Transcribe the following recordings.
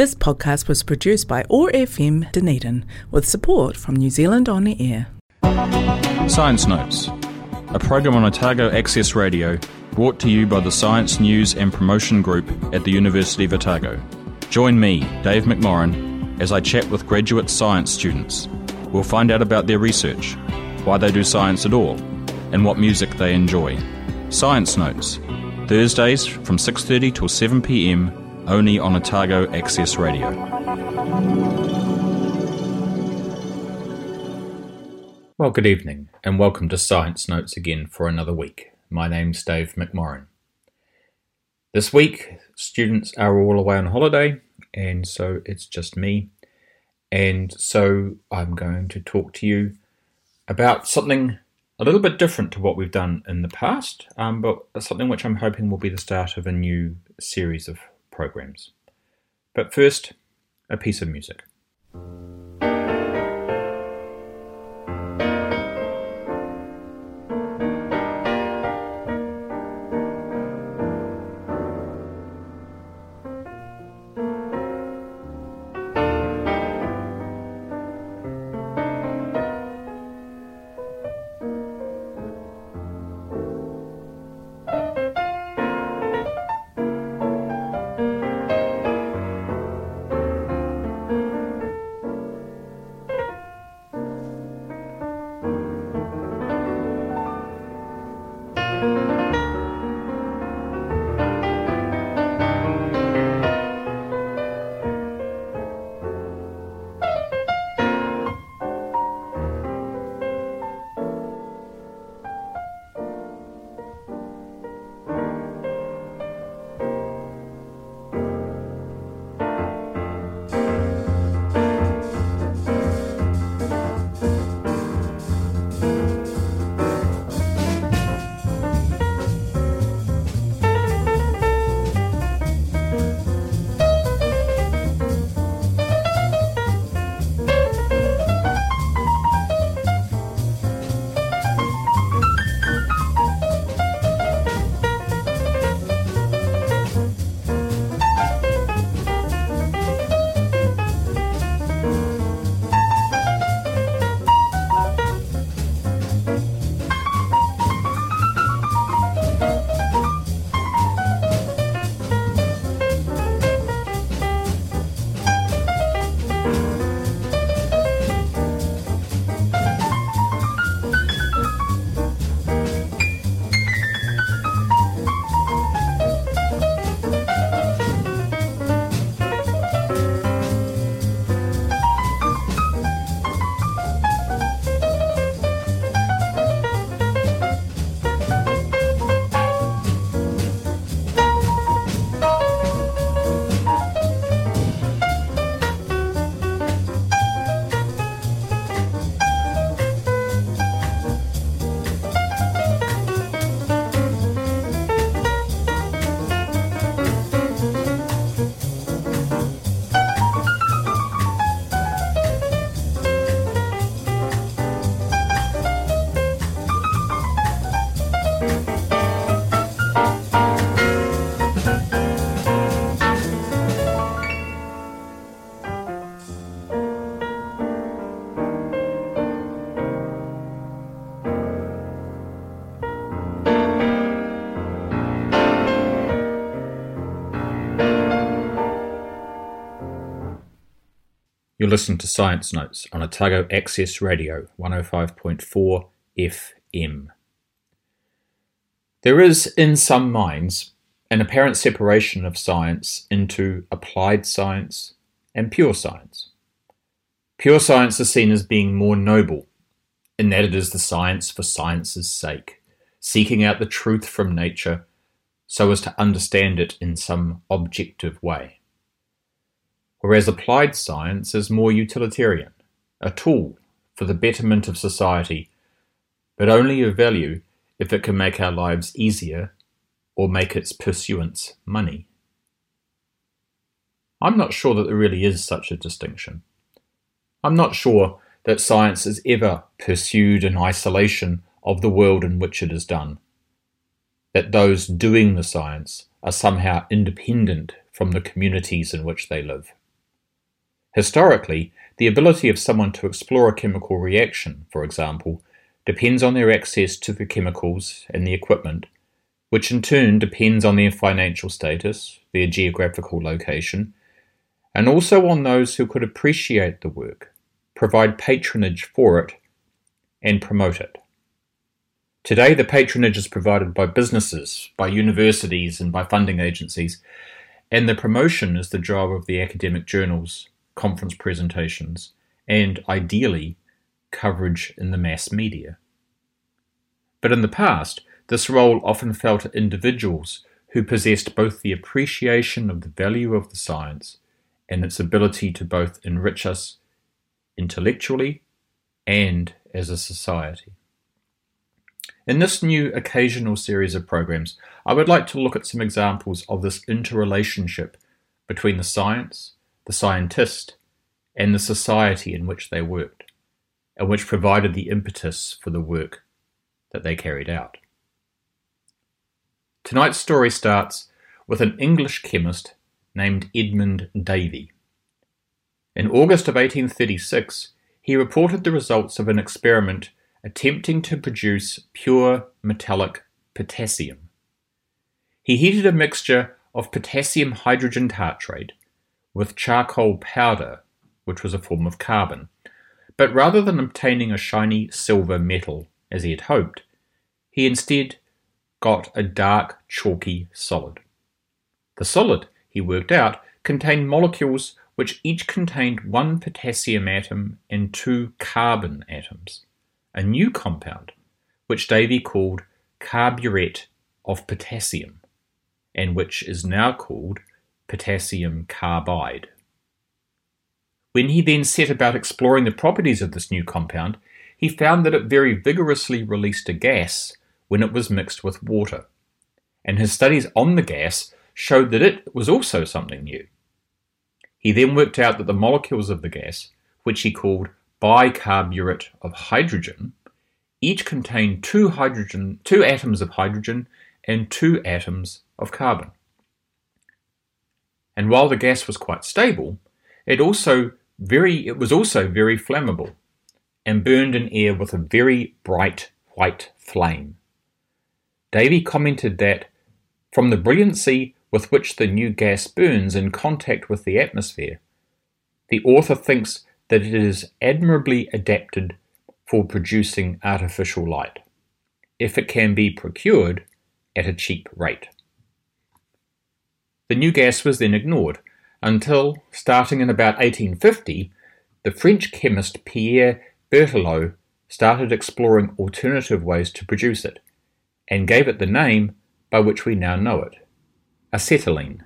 This podcast was produced by OAR FM Dunedin with support from New Zealand On the Air. Science Notes, a program on Otago Access Radio brought to you by the Science News and Promotion Group at the University of Otago. Join me, Dave McMorrin, as I chat with graduate science students. We'll find out about their research, why they do science at all, and what music they enjoy. Science Notes, Thursdays from 6:30 till 7 p.m. only on Otago Access Radio. Well, good evening, and welcome to Science Notes again for another week. My name's Dave McMorrin. This week, students are all away on holiday, and so it's just me. And so I'm going to talk to you about something a little bit different to what we've done in the past, um, but something which I'm hoping will be the start of a new series of programs. But first, a piece of music. Listening to Science Notes on Otago Access Radio 105.4 FM. There is, in some minds, an apparent separation of science into applied science and pure science. Pure science is seen as being more noble, in that it is the science for science's sake, seeking out the truth from nature so as to understand it in some objective way whereas applied science is more utilitarian, a tool for the betterment of society, but only of value if it can make our lives easier or make its pursuance money. I'm not sure that there really is such a distinction. I'm not sure that science is ever pursued in isolation of the world in which it is done, that those doing the science are somehow independent from the communities in which they live. Historically, the ability of someone to explore a chemical reaction, for example, depends on their access to the chemicals and the equipment, which in turn depends on their financial status, their geographical location, and also on those who could appreciate the work, provide patronage for it, and promote it. Today, the patronage is provided by businesses, by universities, and by funding agencies, and the promotion is the job of the academic journals, conference presentations, and ideally, coverage in the mass media. But in the past, this role often fell to individuals who possessed both the appreciation of the value of the science and its ability to both enrich us intellectually and as a society. In this new occasional series of programs, I would like to look at some examples of this interrelationship between the science, the scientist, and the society in which they worked, and which provided the impetus for the work that they carried out. Tonight's story starts with an English chemist named Edmund Davy. In August of 1836, he reported the results of an experiment attempting to produce pure metallic potassium. He heated a mixture of potassium hydrogen tartrate with charcoal powder, which was a form of carbon, but rather than obtaining a shiny silver metal, as he had hoped, he instead got a dark, chalky solid. The solid, he worked out, contained molecules which each contained one potassium atom and two carbon atoms a new compound, which Davy called carburet of potassium, and which is now called potassium carbide. When he then set about exploring the properties of this new compound, he found that it very vigorously released a gas when it was mixed with water, and his studies on the gas showed that it was also something new. He then worked out that the molecules of the gas, which he called bicarburet of hydrogen each contained two hydrogen two atoms of hydrogen and two atoms of carbon. And while the gas was quite stable, it also very it was also very flammable and burned in air with a very bright white flame. Davy commented that from the brilliancy with which the new gas burns in contact with the atmosphere, the author thinks that it is admirably adapted for producing artificial light, if it can be procured at a cheap rate. The new gas was then ignored until, starting in about 1850, the French chemist Pierre Berthelot started exploring alternative ways to produce it, and gave it the name by which we now know it acetylene.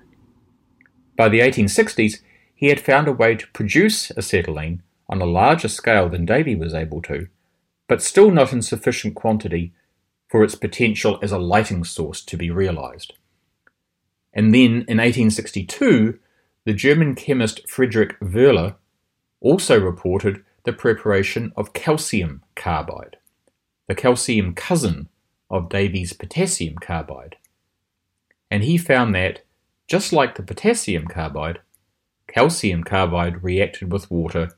By the 1860s, he had found a way to produce acetylene on a larger scale than Davy was able to, but still not in sufficient quantity for its potential as a lighting source to be realized. And then in 1862, the German chemist Friedrich Wöhler also reported the preparation of calcium carbide, the calcium cousin of Davy's potassium carbide. And he found that, just like the potassium carbide, calcium carbide reacted with water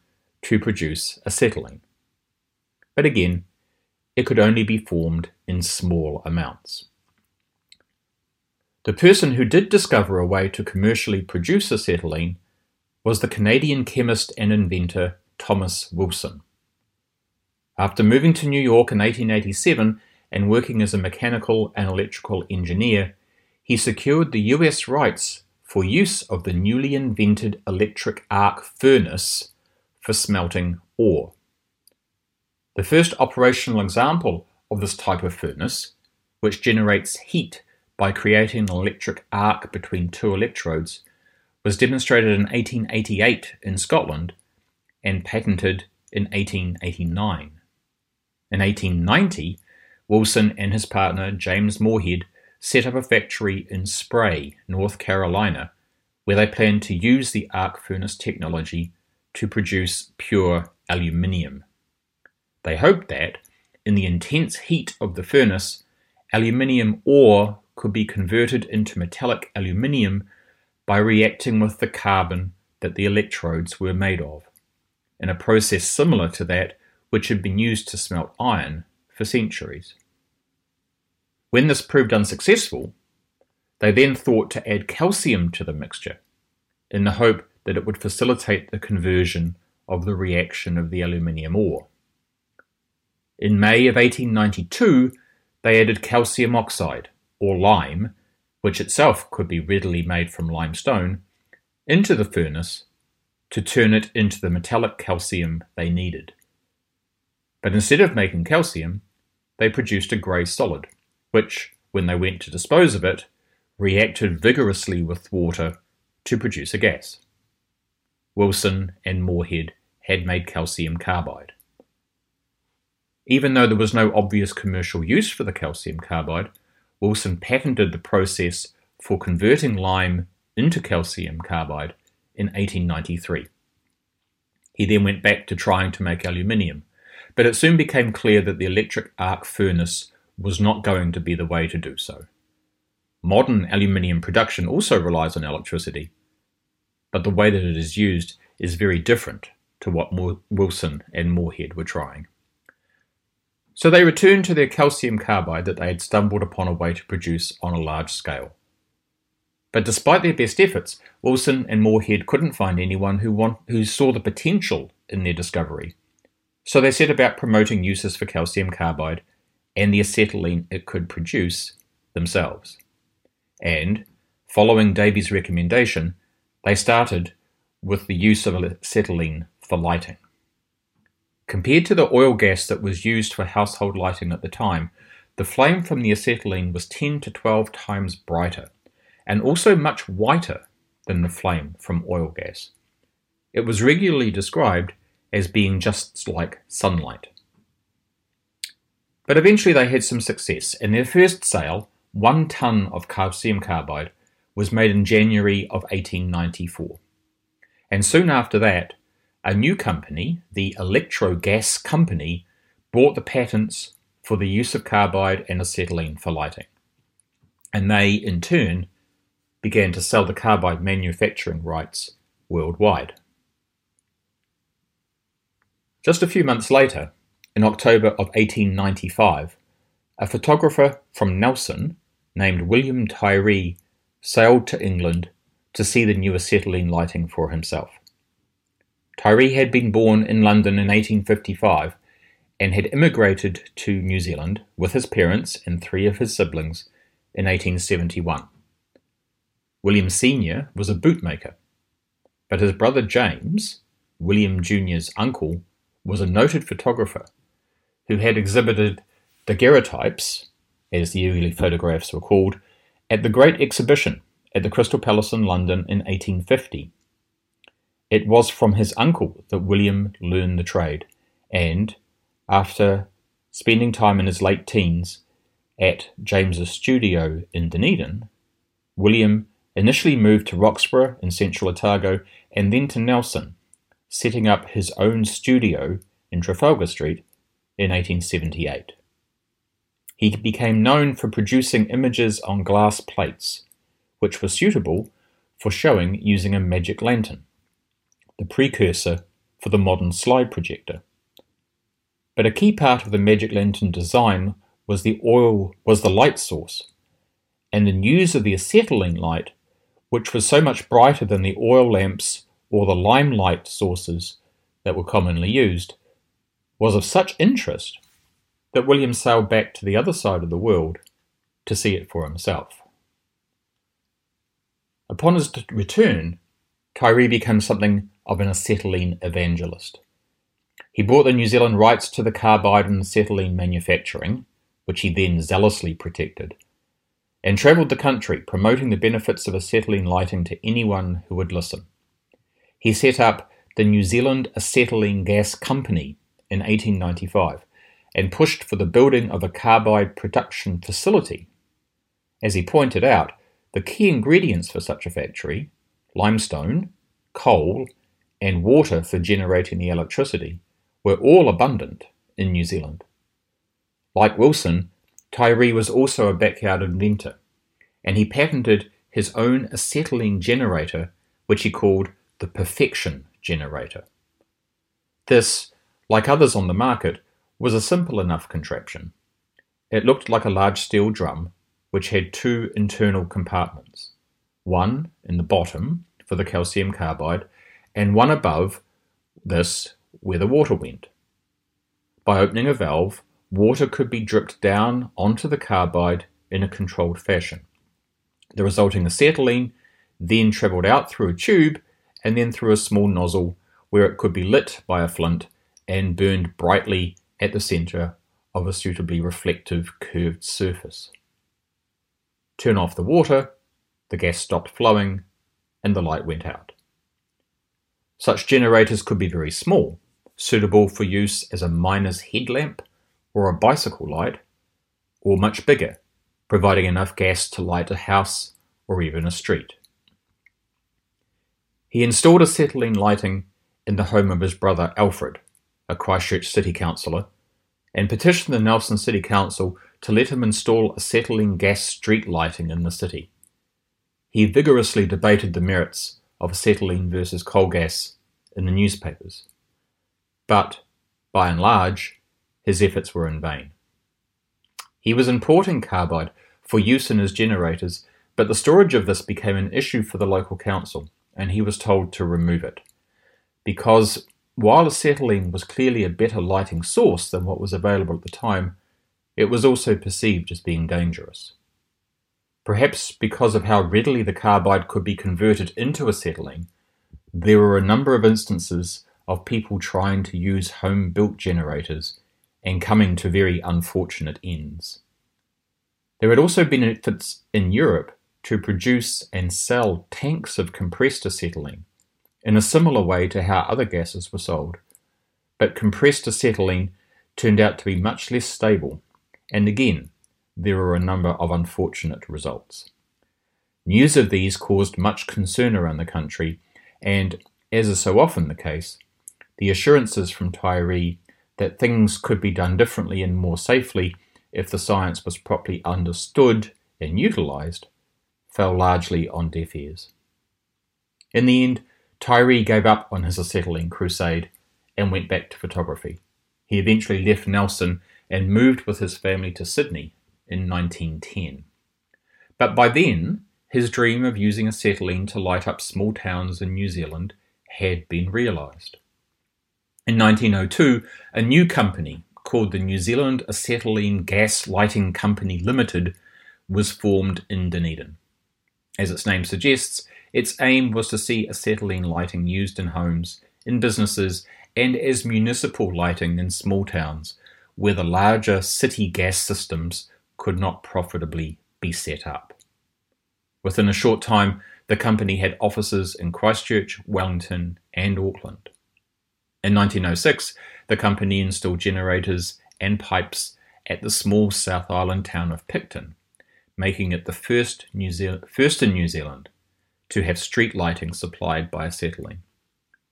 to produce acetylene. But again, it could only be formed in small amounts. The person who did discover a way to commercially produce acetylene was the Canadian chemist and inventor Thomas Wilson. After moving to New York in 1887 and working as a mechanical and electrical engineer, he secured the US rights for use of the newly invented electric arc furnace for smelting ore. The first operational example of this type of furnace, which generates heat by creating an electric arc between two electrodes, was demonstrated in 1888 in Scotland and patented in 1889. In 1890, Wilson and his partner James Morehead set up a factory in Spray, North Carolina, where they planned to use the arc furnace technology to produce pure aluminium. They hoped that, in the intense heat of the furnace, aluminium ore could be converted into metallic aluminium by reacting with the carbon that the electrodes were made of, in a process similar to that which had been used to smelt iron for centuries. When this proved unsuccessful, they then thought to add calcium to the mixture in the hope that it would facilitate the conversion of the reaction of the aluminium ore. In May of 1892, they added calcium oxide, or lime, which itself could be readily made from limestone, into the furnace to turn it into the metallic calcium they needed. But instead of making calcium, they produced a grey solid, which, when they went to dispose of it, reacted vigorously with water to produce a gas. Wilson and Morehead had made calcium carbide. Even though there was no obvious commercial use for the calcium carbide, Wilson patented the process for converting lime into calcium carbide in 1893. He then went back to trying to make aluminium, but it soon became clear that the electric arc furnace was not going to be the way to do so. Modern aluminium production also relies on electricity, but the way that it is used is very different to what Wilson and Morehead were trying. So they returned to their calcium carbide that they had stumbled upon a way to produce on a large scale. But despite their best efforts, Wilson and Morehead couldn't find anyone who, want, who saw the potential in their discovery so they set about promoting uses for calcium carbide and the acetylene it could produce themselves. And, following Davy's recommendation, they started with the use of acetylene for lighting. Compared to the oil gas that was used for household lighting at the time, the flame from the acetylene was 10 to 12 times brighter and also much whiter than the flame from oil gas. It was regularly described as being just like sunlight. But eventually they had some success. In their first sale, one ton of calcium carbide was made in January of 1894. And soon after that, a new company, the Electro Gas Company, bought the patents for the use of carbide and acetylene for lighting. And they, in turn, began to sell the carbide manufacturing rights worldwide. Just a few months later, in October of 1895, a photographer from Nelson named William Tyree sailed to England to see the new acetylene lighting for himself. Tyree had been born in London in 1855 and had immigrated to New Zealand with his parents and three of his siblings in 1871. William Sr. was a bootmaker, but his brother James, William Jr.'s uncle, was a noted photographer who had exhibited daguerreotypes, as the early photographs were called, at the Great Exhibition at the Crystal Palace in London in 1850. It was from his uncle that William learned the trade, and, after spending time in his late teens at James's studio in Dunedin, William initially moved to Roxburgh in central Otago and then to Nelson, setting up his own studio in Trafalgar Street in 1878. He became known for producing images on glass plates, which were suitable for showing using a magic lantern, the precursor for the modern slide projector. But a key part of the magic lantern design was the oil was the light source, and the use of the acetylene light, which was so much brighter than the oil lamps or the limelight sources that were commonly used, was of such interest that William sailed back to the other side of the world to see it for himself. Upon his return, Tyree became something of an acetylene evangelist. He brought the New Zealand rights to the carbide and acetylene manufacturing, which he then zealously protected, and travelled the country promoting the benefits of acetylene lighting to anyone who would listen. He set up the New Zealand Acetylene Gas Company in 1895 and pushed for the building of a carbide production facility. As he pointed out, the key ingredients for such a factory limestone, coal, and water for generating the electricity were all abundant in New Zealand. Like Wilson, Tyree was also a backyard inventor, and he patented his own acetylene generator, which he called the Perfection generator. This, like others on the market, was a simple enough contraption. It looked like a large steel drum which had two internal compartments one in the bottom for the calcium carbide, and one above this where the water went. By opening a valve, water could be dripped down onto the carbide in a controlled fashion. The resulting acetylene then travelled out through a tube and then through a small nozzle where it could be lit by a flint and burned brightly at the centre of a suitably reflective curved surface. Turn off the water, the gas stopped flowing, and the light went out. Such generators could be very small, suitable for use as a miner's headlamp or a bicycle light, or much bigger, providing enough gas to light a house or even a street. He installed acetylene lighting in the home of his brother Alfred, a Christchurch city councillor, and petitioned the Nelson City Council to let him install acetylene gas street lighting in the city. He vigorously debated the merits of acetylene versus coal gas in the newspapers. But, by and large, his efforts were in vain. He was importing carbide for use in his generators, but the storage of this became an issue for the local council, and he was told to remove it. Because while acetylene was clearly a better lighting source than what was available at the time, it was also perceived as being dangerous. Perhaps because of how readily the carbide could be converted into acetylene, there were a number of instances of people trying to use home built generators and coming to very unfortunate ends. There had also been efforts in Europe to produce and sell tanks of compressed acetylene in a similar way to how other gases were sold, but compressed acetylene turned out to be much less stable, and again there were a number of unfortunate results. News of these caused much concern around the country, and, as is so often the case, the assurances from Tyree that things could be done differently and more safely if the science was properly understood and utilised fell largely on deaf ears. In the end, Tyree gave up on his acetylene crusade and went back to photography. He eventually left Nelson and moved with his family to Sydney in 1910. But by then, his dream of using acetylene to light up small towns in New Zealand had been realised. In 1902, a new company called the New Zealand Acetylene Gas Lighting Company Limited was formed in Dunedin. As its name suggests, its aim was to see acetylene lighting used in homes, in businesses, and as municipal lighting in small towns, where the larger city gas systems could not profitably be set up. Within a short time, the company had offices in Christchurch, Wellington, and Auckland. In 1906, the company installed generators and pipes at the small South Island town of Picton, making it the first, New Zealand, first in New Zealand to have street lighting supplied by acetylene.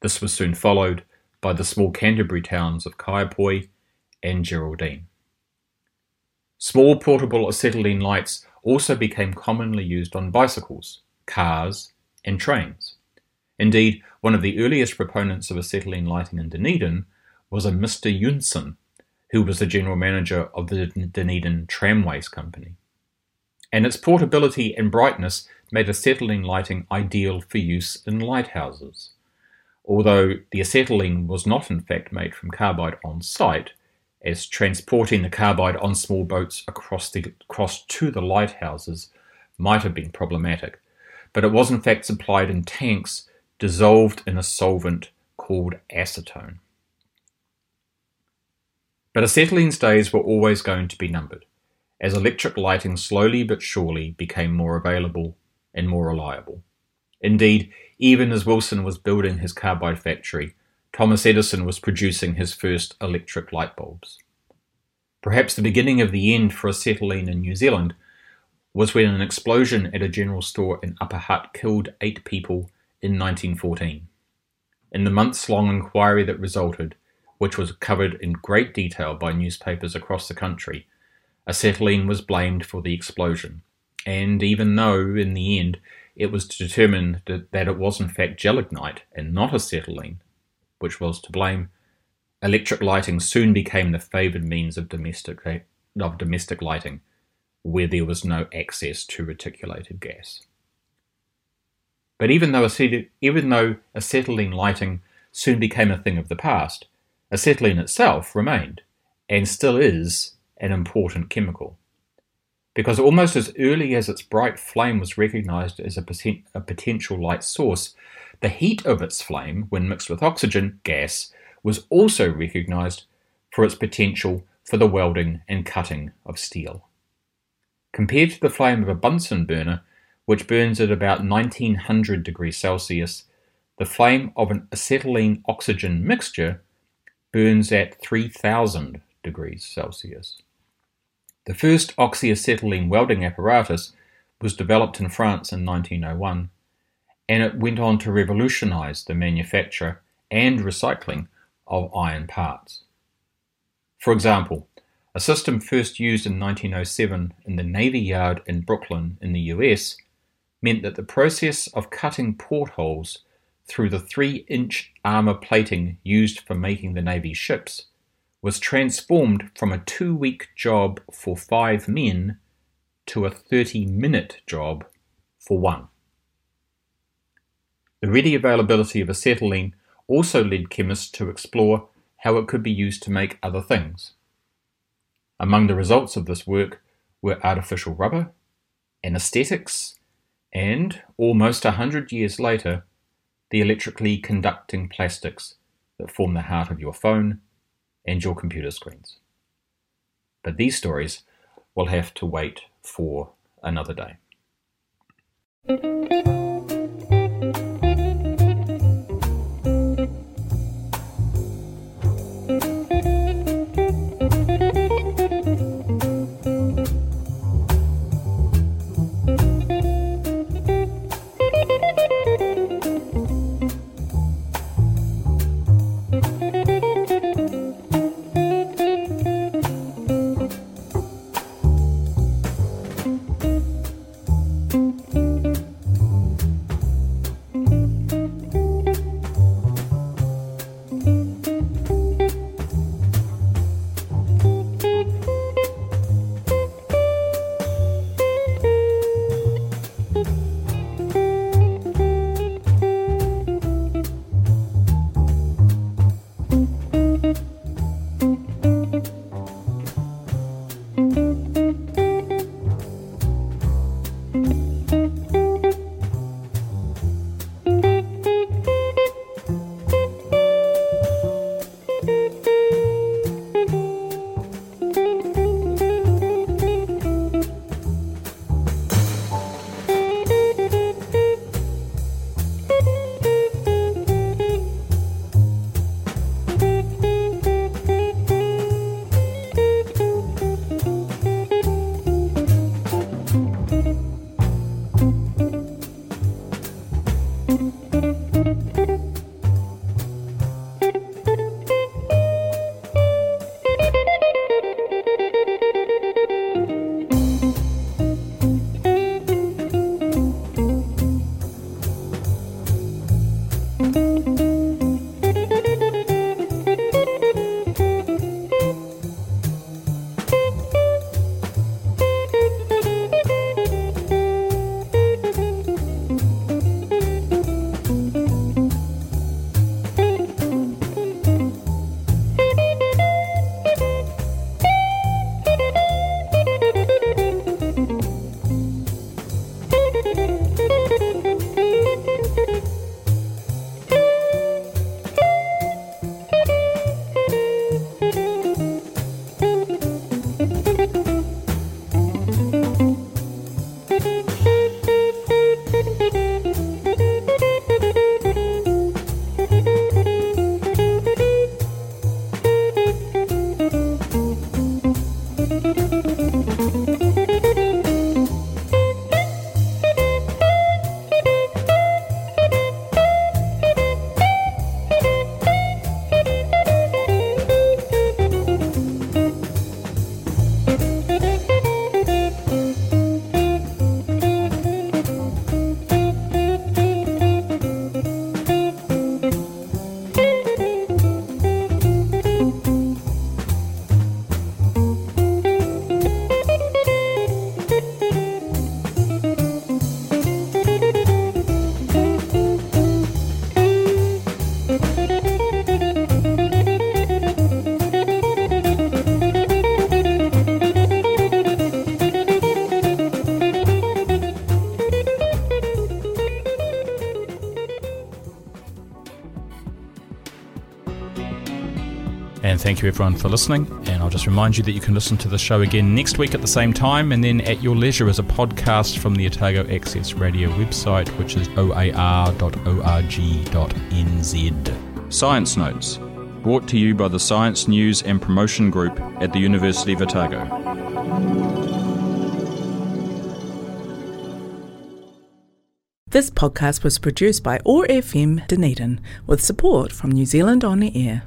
This was soon followed by the small Canterbury towns of Kaiapoi and Geraldine. Small portable acetylene lights also became commonly used on bicycles, cars, and trains. Indeed, one of the earliest proponents of acetylene lighting in Dunedin was a Mr. Yunson, who was the general manager of the Dunedin Tramways Company. And its portability and brightness made acetylene lighting ideal for use in lighthouses. Although the acetylene was not in fact made from carbide on site, as transporting the carbide on small boats across, the, across to the lighthouses might have been problematic, but it was in fact supplied in tanks dissolved in a solvent called acetone. But acetylene's days were always going to be numbered, as electric lighting slowly but surely became more available and more reliable. Indeed, even as Wilson was building his carbide factory, Thomas Edison was producing his first electric light bulbs. Perhaps the beginning of the end for acetylene in New Zealand was when an explosion at a general store in Upper Hutt killed eight people in 1914. In the months long inquiry that resulted, which was covered in great detail by newspapers across the country, acetylene was blamed for the explosion, and even though, in the end, it was determined that it was in fact gelignite and not acetylene, which was to blame, electric lighting soon became the favoured means of domestic, of domestic lighting, where there was no access to reticulated gas. But even though, even though acetylene lighting soon became a thing of the past, acetylene itself remained, and still is, an important chemical. Because almost as early as its bright flame was recognized as a, a potential light source, the heat of its flame, when mixed with oxygen gas, was also recognized for its potential for the welding and cutting of steel. Compared to the flame of a Bunsen burner, which burns at about 1900 degrees Celsius, the flame of an acetylene oxygen mixture burns at 3000 degrees Celsius. The first oxyacetylene welding apparatus was developed in France in 1901, and it went on to revolutionize the manufacture and recycling of iron parts. For example, a system first used in 1907 in the Navy Yard in Brooklyn in the US meant that the process of cutting portholes through the 3 inch armour plating used for making the Navy ships was transformed from a two week job for five men to a 30 minute job for one. The ready availability of acetylene also led chemists to explore how it could be used to make other things. Among the results of this work were artificial rubber, anesthetics, and, almost a hundred years later, the electrically conducting plastics that form the heart of your phone and your computer screens. But these stories will have to wait for another day. And you everyone for listening. And I'll just remind you that you can listen to the show again next week at the same time and then at your leisure as a podcast from the Otago Access Radio website, which is oar.org.nz. Science Notes, brought to you by the Science News and Promotion Group at the University of Otago. This podcast was produced by OAR FM Dunedin with support from New Zealand On the Air.